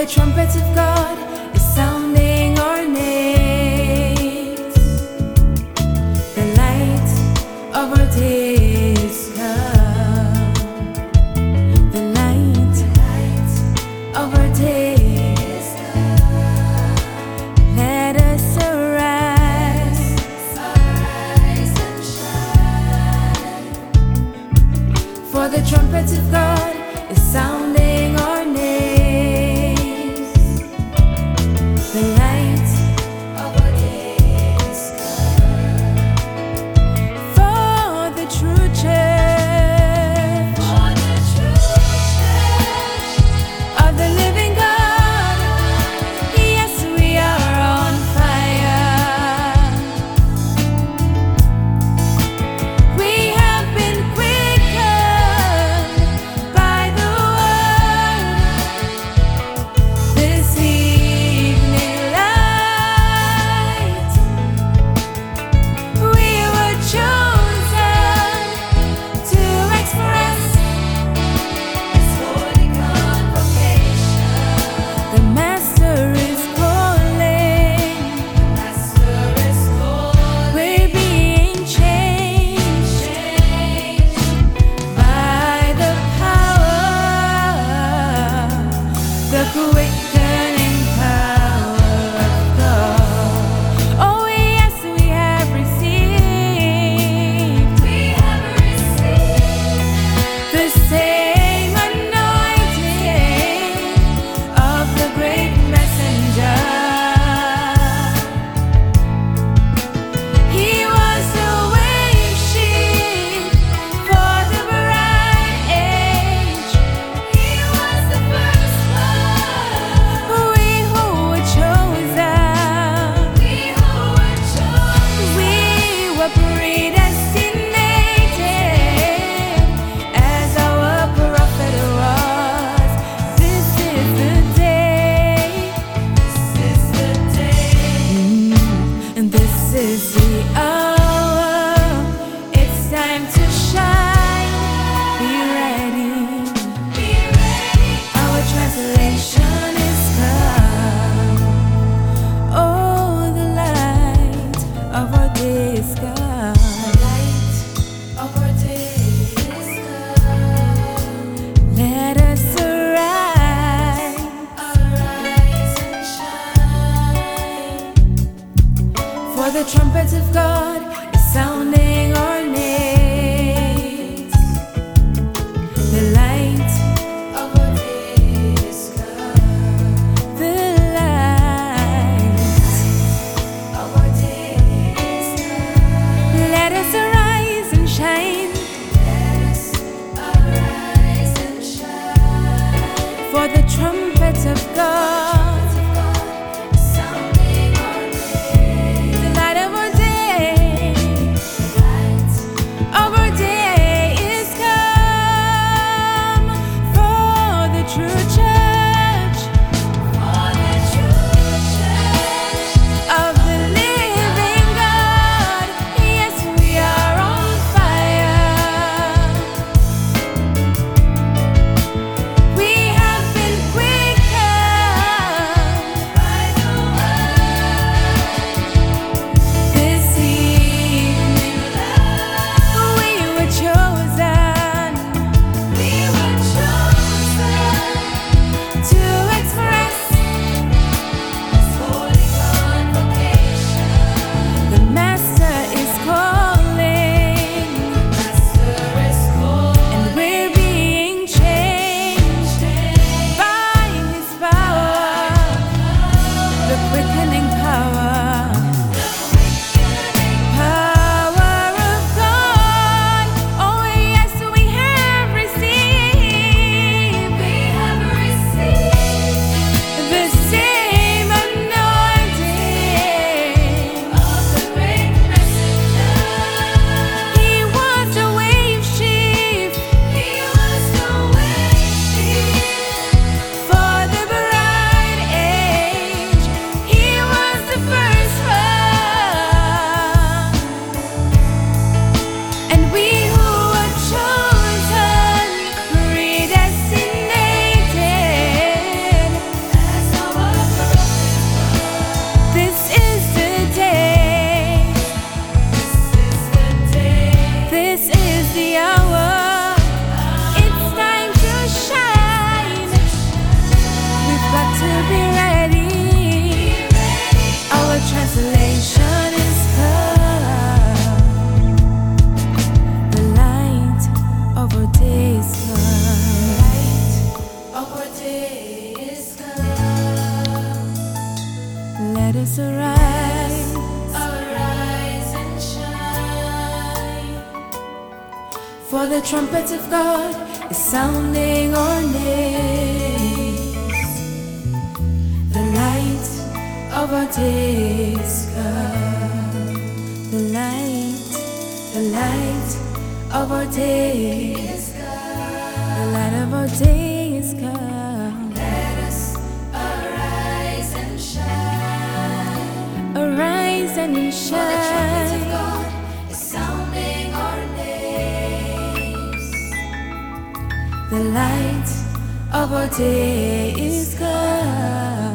the trumpets of God is sounding our names. The light of our day is come. The light, of our day is come. Let us arise. arise and shine. For the trumpets of God. the trumpets of God is sounding. Us arise. Arise and shine. For the trumpet of God is sounding our names. The light of our day is come. The light, the light of our day is come. The light of our day The light of our day is come.